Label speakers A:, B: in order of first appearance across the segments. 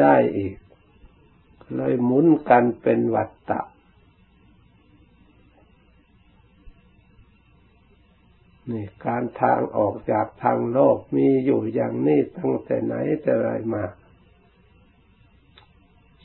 A: ได้อีก เลยหมุนกันเป็นวัฏฏะนี่การทางออกจากทางโลกมีอยู่อย่างนี้ตั้งแต่ไหนแต่ไรมา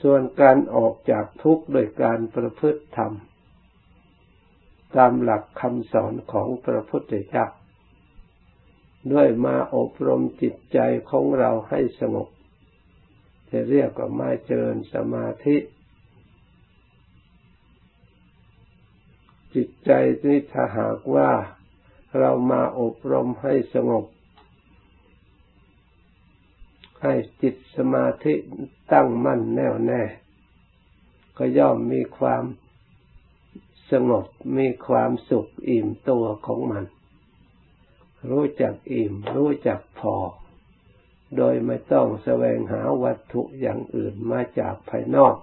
A: ส่วนการออกจากทุกข์โดยการประพฤติธรรม ตามหลักคำสอนของพระพุทธเจ้าด้วยมาอบรมจิตใจของเราให้สงบ จะเรียกว่ามาเจริญสมาธิ จิตใจนี้ถ้าหากว่าเรามาอบรมให้สงบ ให้จิตสมาธิตั้งมั่นแน่วแน่ ก็ย่อมมีความสงบมีความสุขอิ่มตัวของมัน รู้จักอิ่ม รู้จักพอ โดยไม่ต้องแสวงหาวัตถุอย่างอื่นมาจากภายนอก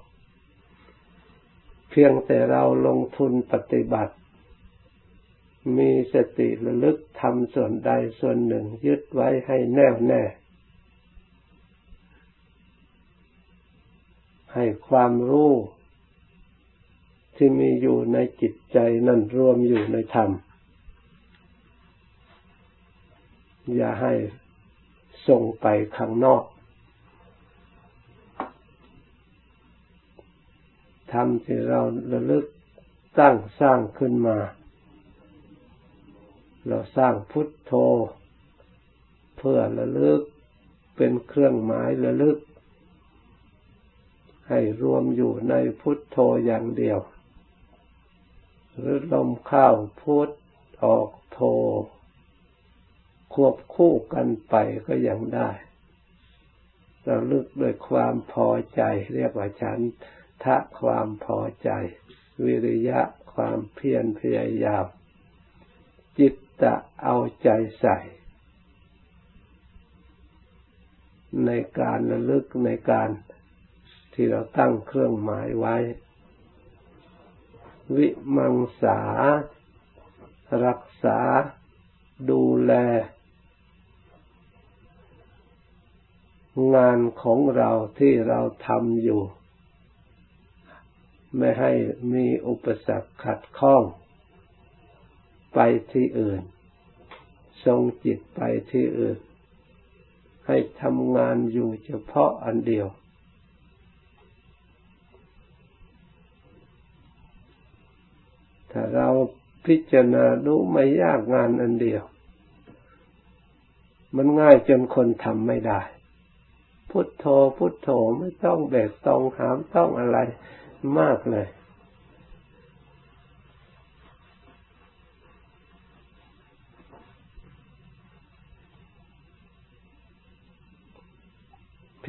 A: เพียงแต่เราลงทุนปฏิบัติ มีสติระลึกทำส่วนใดส่วนหนึ่งยึดไว้ให้แน่วแน่ ให้ความรู้ที่มีอยู่ในจิตใจนั่นรวมอยู่ในธรรม อย่าให้ ส่งไปข้างนอกทำที่เราระลึกตั้งสร้างขึ้นมา เราสร้างพุทโธ เพื่อระลึกเป็นเครื่องหมายระลึก ให้รวมอยู่ในพุทโธอย่างเดียว หรือลมเข้าพุทออกโธ ควบคู่กันไปก็ยังได้ระลึกด้วยความพอใจ เรียกว่าฉันทะความพอใจ วิริยะความเพียรพยายามจิตจะเอาใจใส่ ในการระลึกในการที่เราตั้งเครื่องหมายไว้ วิมังสา รักษาดูแล งานของเราที่เราทำอยู่ ไม่ให้มีอุปสรรคขัดข้อง ไปที่อื่น ทรงจิตไปที่อื่น ให้ทำงานอยู่เฉพาะอันเดียว ถ้าเราพิจารณาดูไม่ยากงานอันเดียว มันง่ายจนคนทำไม่ได้ พุทโธพุทโธไม่ต้องแบกต้องหามต้องอะไรมากเลย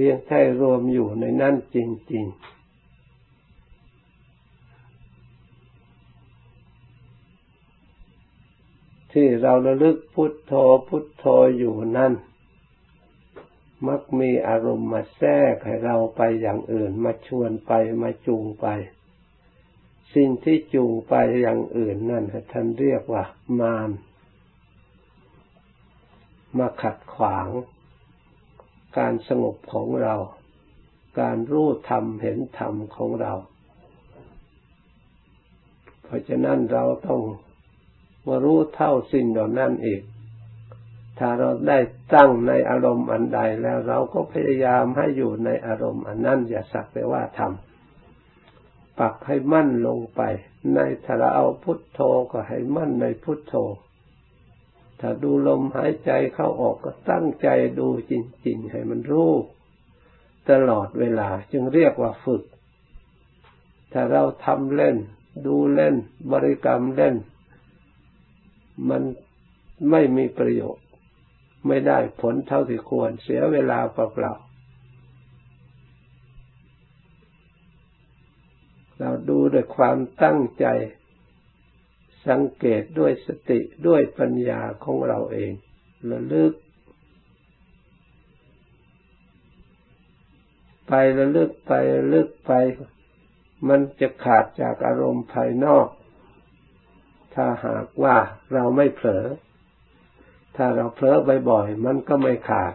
A: พียงแค่รวมอยู่ในนั่นจริง ๆ ที่เราระลึกพุทโธพุทโธอยู่นั่น มักมีอารมณ์มาแทรกให้เราไปอย่างอื่น มาชวนไปมาจูงไป สิ่งที่จูงไปอย่างอื่นนั่นท่านเรียกว่ามารมาขัดขวาง การสงบของเรา การรู้ธรรมเห็นธรรมของเรา เพราะฉะนั้นเราต้องมารู้เท่าสิ่งเหล่านั้นอีก ถ้าเราได้ตั้งในอารมณ์อันใดแล้วเราก็พยายามให้อยู่ในอารมณ์อันนั้นอย่าสักแต่ว่าทำปักให้มั่นลงไป ในถ้าเราเอาพุทโธก็ให้มั่นในพุทโธ ถ้าดูลมหายใจเข้าออกก็ตั้งใจดูจริง ๆ ให้มันรู้ตลอดเวลาจึงเรียกว่าฝึก ถ้าเราทำเล่น ดูเล่น บริกรรมเล่น มันไม่มีประโยชน์ ไม่ได้ผลเท่าที่ควรเสียเวลาเปล่าๆเราดูด้วยความตั้งใจ สังเกตด้วยสติด้วยปัญญาของเราเองระลึก ไประลึกไประลึกไป มันจะขาดจากอารมณ์ภายนอก ถ้าหากว่าเราไม่เผลอ ถ้าเราเผลอบ่อยๆมันก็ไม่ขาด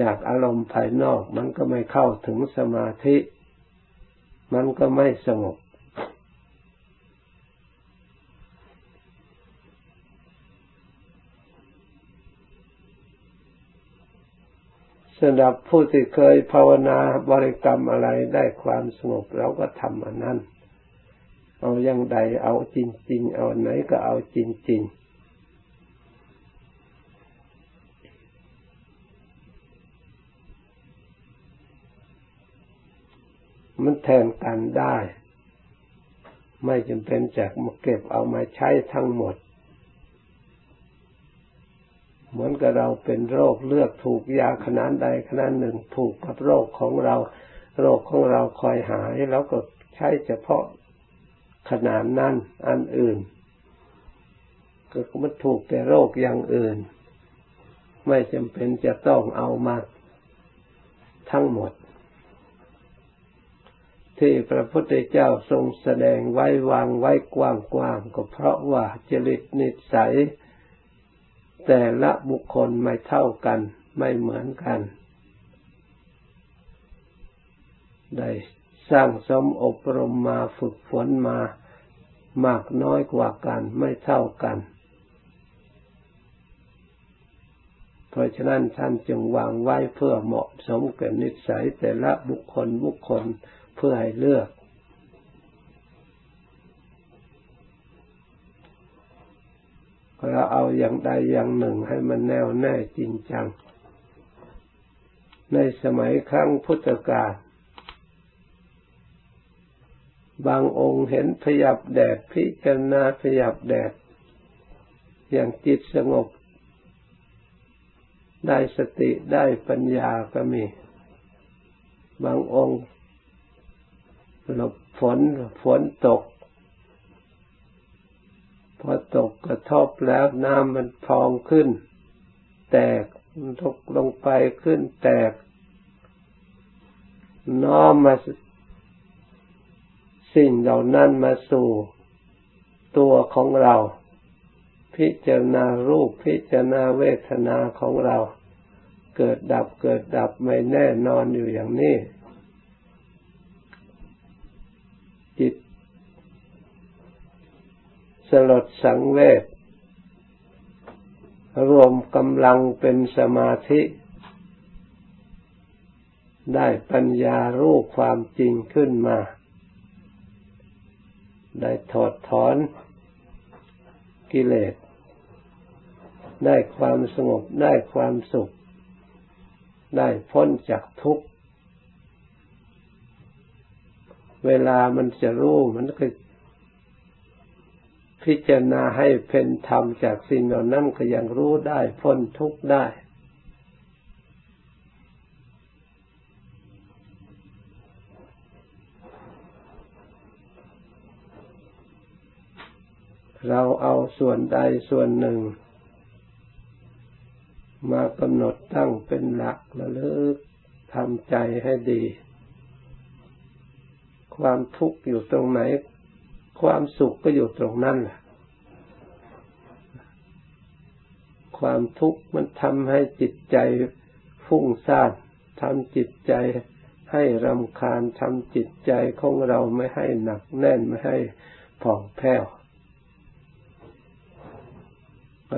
A: จากอารมณ์ภายนอกมันก็ไม่เข้าถึงสมาธิ มันก็ไม่สงบสำหรับผู้ที่เคยภาวนาบริกรรมอะไรได้ความสงบเราก็ทำอันนั้น เอาอย่างใดเอาจริง ๆ เอาไหนก็เอาจริง ๆมันแทนกันได้ ไม่จำเป็นจากมาเก็บเอามาใช้ทั้งหมด เหมือนกับเราเป็นโรคเลือกถูกยาขนาดใดขนาดหนึ่งถูกกับโรคของเรา โรคของเราคอยหายแล้วก็ใช้เฉพาะ ขนาดนั้นอันอื่น ก็มันถูกแต่โรคอย่างอื่น ไม่จำเป็นจะต้องเอามาทั้งหมด ที่พระพุทธเจ้าทรงแสดงไว้วางไว้กว้างๆก็เพราะว่าจริตนิสัย แต่ละบุคคลไม่เท่ากันไม่เหมือนกัน ได้ สร้างสมอบรมมาฝึกฝนมามากน้อยกว่ากันไม่เท่ากัน เพราะฉะนั้นท่านจึงวางไว้เพื่อเหมาะสมกับนิสัยแต่ละบุคคลบุคคลเพื่อให้เลือกเราเอาอย่างใดอย่างหนึ่งให้มันแน่วแน่จริงจัง ในสมัยครั้งพุทธกาล บางองค์เห็นพยับแดดพิจารณาพยับแดด อย่างจิตสงบ ได้สติได้ปัญญาก็มี บางองค์หลบฝนฝนตก พอตกกระทบแล้วน้ำมันพองขึ้น แตกตกลงไปขึ้นแตกน้อมมา สิ่งเหล่านั้นมาสู่ตัวของเรา พิจารณารูปพิจารณาเวทนาของเรา เกิดดับเกิดดับไม่แน่นอนอยู่อย่างนี้ จิตสลดสังเวชรวมกำลังเป็นสมาธิ ได้ปัญญารู้ความจริงขึ้นมา ได้ถอดถอนกิเลส ได้ความสงบ ได้ความสุข ได้พ้นจากทุกข์ เวลามันจะรู้มันก็พิจารณาให้เป็นธรรมจากสิ่งเหล่านั้นก็ยังรู้ได้พ้นทุกข์ได้ เราเอาส่วนใดส่วนหนึ่ง มากำหนดตั้งเป็นหลักระลึกทำใจให้ดี ความทุกข์อยู่ตรงไหน ความสุขก็อยู่ตรงนั้นแหละความทุกข์มันทำให้จิตใจฟุ้งซ่านทำจิตใจให้รำคาญทำจิตใจของเราไม่ให้หนักแน่นไม่ให้ผ่องแผ้ว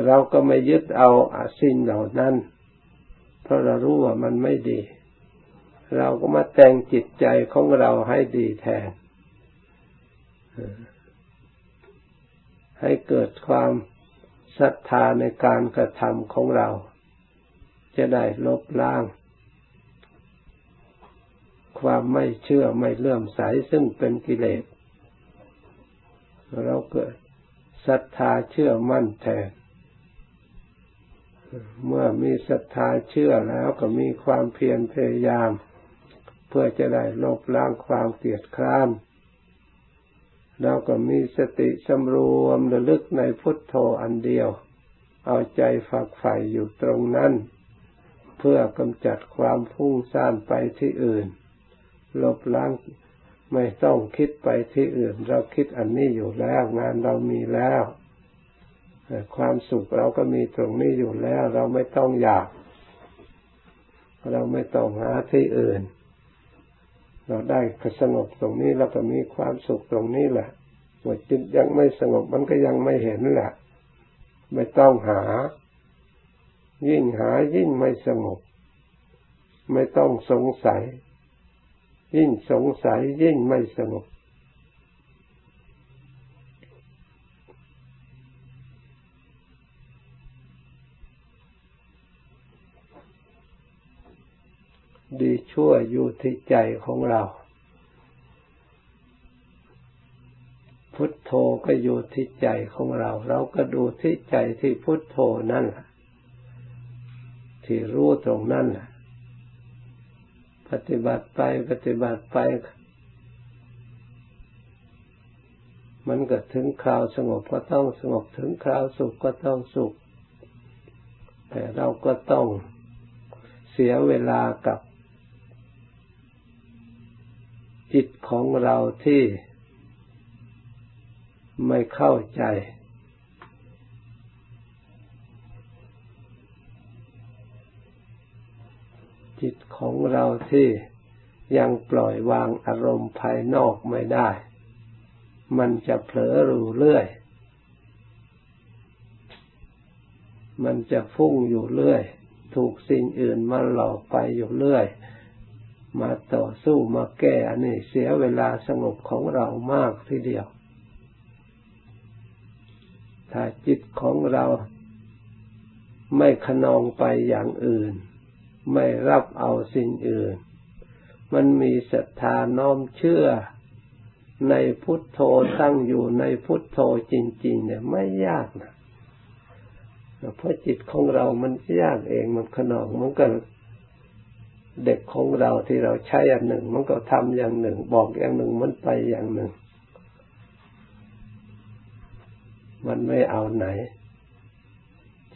A: เราก็ไม่ยึดเอาอาสิ่งเหล่านั้น เพราะเรารู้ว่ามันไม่ดี เราก็มาแต่งจิตใจของเราให้ดีแทน ให้เกิดความศรัทธาในการกระทำของเรา จะได้ลบล้าง ความไม่เชื่อไม่เลื่อมใสซึ่งเป็นกิเลสเราเกิดศรัทธาเชื่อมั่นแทน เมื่อมีศรัทธาเชื่อแล้วก็มีความเพียรพยายาม เพื่อจะได้ลบล้างความเกลียดคร้านเราก็มีสติสำรวมระลึกในพุทโธอันเดียว เอาใจฝักใฝ่อยู่ตรงนั้น เพื่อกำจัดความพุ่งซ่านไปที่อื่น ลบล้างไม่ต้องคิดไปที่อื่น เราคิดอันนี้อยู่แล้วงานเรามีแล้ว ความสุขเราก็มีตรงนี้อยู่แล้ว เราไม่ต้องอยาก เราไม่ต้องหาที่อื่น เราได้สงบตรงนี้เราก็มีความสุขตรงนี้แหละเมื่อจิตยังไม่สงบมันก็ยังไม่เห็นแหละ ไม่ต้องหา ยิ่งหายิ่งไม่สงบ ไม่ต้องสงสัย ยิ่งสงสัยยิ่งไม่สงบ ดีชั่วอยู่ที่ใจของเรา พุทโธก็อยู่ที่ใจของเรา เราก็ดูที่ใจที่พุทโธนั่นแหละที่รู้ตรงนั้นแหละปฏิบัติไปปฏิบัติไป มันก็ถึงคราวสงบก็ต้องสงบถึงคราวสุขก็ต้องสุข แต่เราก็ต้องเสียเวลากับ จิตของเราที่ไม่เข้าใจ จิตของเราที่ยังปล่อยวางอารมณ์ภายนอกไม่ได้ มันจะเผลอรู้เรื่อย มันจะฟุ้งอยู่เรื่อย ถูกสิ่งอื่นมาหลอกไปอยู่เรื่อย มาต่อสู้มาแก้อันนี้เสียเวลาสงบของเรามากทีเดียว ถ้าจิตของเราไม่ขนองไปอย่างอื่น ไม่รับเอาสิ่งอื่น มันมีศรัทธาน้อมเชื่อ ในพุทโธตั้งอยู่ในพุทโธจริง ๆ เนี่ยไม่ยากนะเพราะจิตของเรามันยากเองมันขนองมันก็ เด็กของเราที่เราใช้อย่างหนึ่ง มันก็ทำอย่างหนึ่ง บอกอย่างหนึ่งมันไปอย่างหนึ่ง มันไม่เอาไหน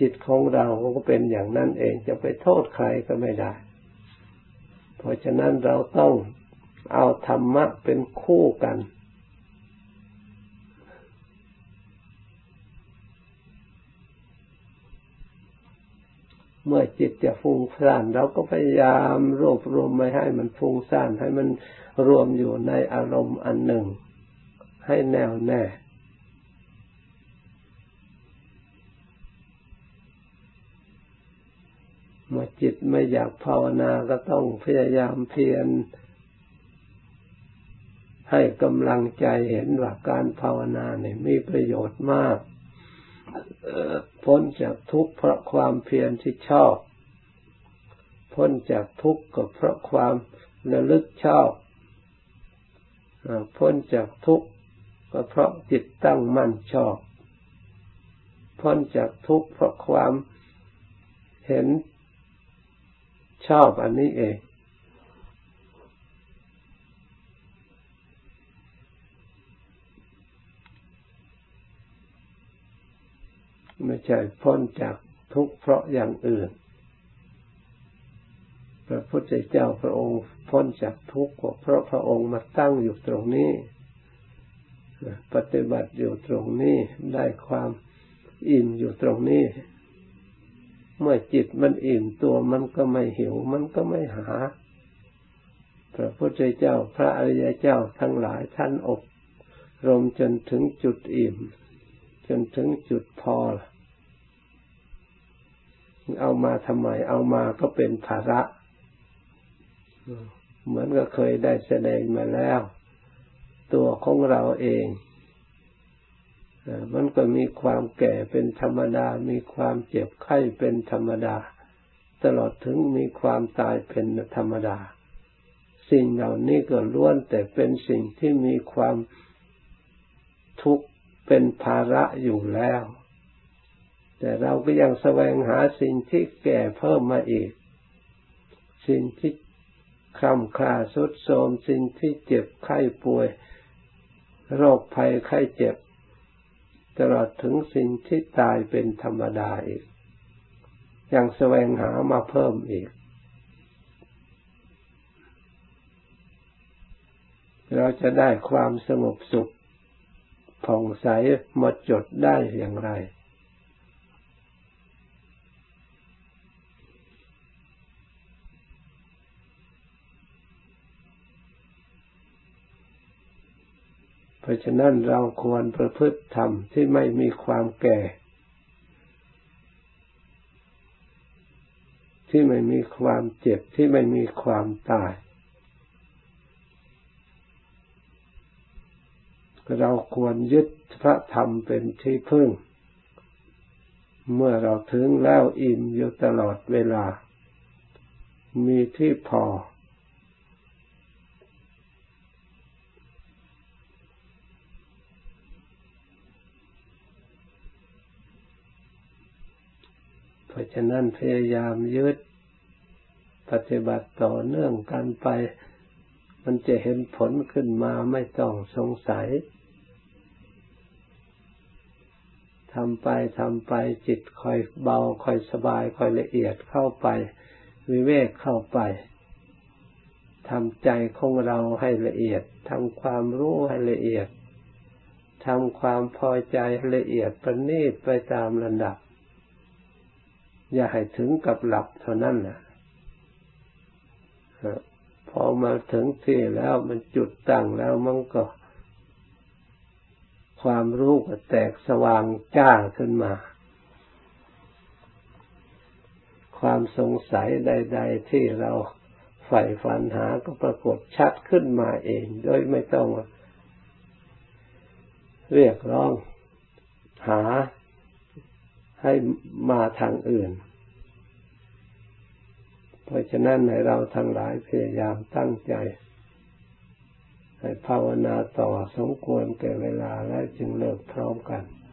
A: จิตของเราก็เป็นอย่างนั้นเองจะไปโทษใครก็ไม่ได้ เพราะฉะนั้นเราต้องเอาธรรมะเป็นคู่กัน มื่อจิตจะฟุ้งซ่านเราก็พยายามรวบรวมไม่ให้มันฟุ้งซ่านให้มันรวมอยู่ในอารมณ์อันหนึ่ง ให้แน่วแน่เมื่อจิตไม่อยากภาวนาก็ต้องพยายามเพียรให้กำลังใจเห็นว่าการภาวนาเนี่ยมีประโยชน์มาก พ้นจากทุกข์เพราะความเพียรที่ชอบ พ้นจากทุกข์ก็เพราะความระลึกชอบพ้นจากทุกข์ก็เพราะจิตตั้งมั่นชอบ พ้นจากทุกข์เพราะความเห็นชอบอันนี้เอง ใช่พ้นจากทุกข์เพราะอย่างอื่น พระพุทธเจ้าพระองค์พ้นจากทุกข์เพราะพระองค์มาตั้งอยู่ตรงนี้ ปฏิบัติอยู่ตรงนี้ได้ความอิ่มอยู่ตรงนี้ เมื่อจิตมันอิ่มตัวมันก็ไม่หิว มันก็ไม่หา พระพุทธเจ้าพระอริยเจ้าทั้งหลายท่านอบรมจนถึงจุดอิ่ม จนถึงจุดพอ เอามาทำไม เอามาก็เป็นภาระเหมือนก็เคยได้แสดงมาแล้ว ตัวของเราเองมันก็มีความแก่เป็นธรรมดา มีความเจ็บไข้เป็นธรรมดา ตลอดถึงมีความตายเป็นธรรมดา สิ่งเหล่านี้ก็ล้วนแต่เป็นสิ่งที่มีความทุกข์เป็นภาระอยู่แล้ว แต่เราก็ยังแสวงหาสิ่งที่แก่เพิ่มมาอีก สิ่งที่คลำคลาสุดโทมสิ่งที่เจ็บไข้ป่วย โรคภัยไข้เจ็บ ตลอดถึงสิ่งที่ตายเป็นธรรมดาอีก ยังแสวงหามาเพิ่มอีก เราจะได้ความสงบสุขผ่องใสหมดจดได้อย่างไร ราะฉะนั้นเราควรประพฤติธรรมที่ไม่มีความแก่ ที่ไม่มีความเจ็บที่ไม่มีความตาย เราควรยึดพระธรรมเป็นที่พึ่ง เมื่อเราถึงแล้วอิ่มอยู่ตลอดเวลา มีที่พอ เพราะฉะนั้นพยายามยึดปฏิบัติต่อเนื่องกันไป มันจะเห็นผลขึ้นมาไม่ต้องสงสัยทำไปทำไปจิตค่อยเบาค่อยสบายค่อยละเอียดเข้าไป วิเวกเข้าไปทำใจของเราให้ละเอียดทำความรู้ให้ละเอียดทำความพอใจละเอียดประณีตไปตามระดับ อย่าให้ถึงกับหลับเท่านั้นนะพอมาถึงที่แล้วมันจุดตั้งแล้วมันก็ ความรู้ก็แตกสว่างจ้าขึ้นมา ความสงสัยใด ๆ ที่เราใฝ่ฝันหาก็ปรากฏชัดขึ้นมาเอง โดยไม่ต้องเรียกร้องหา ให้มาทางอื่น เพราะฉะนั้นให้เราทั้งหลายพยายามตั้งใจ ให้ภาวนาต่อสมควรแก่เวลาแล้วจึงเลิกพร้อมกัน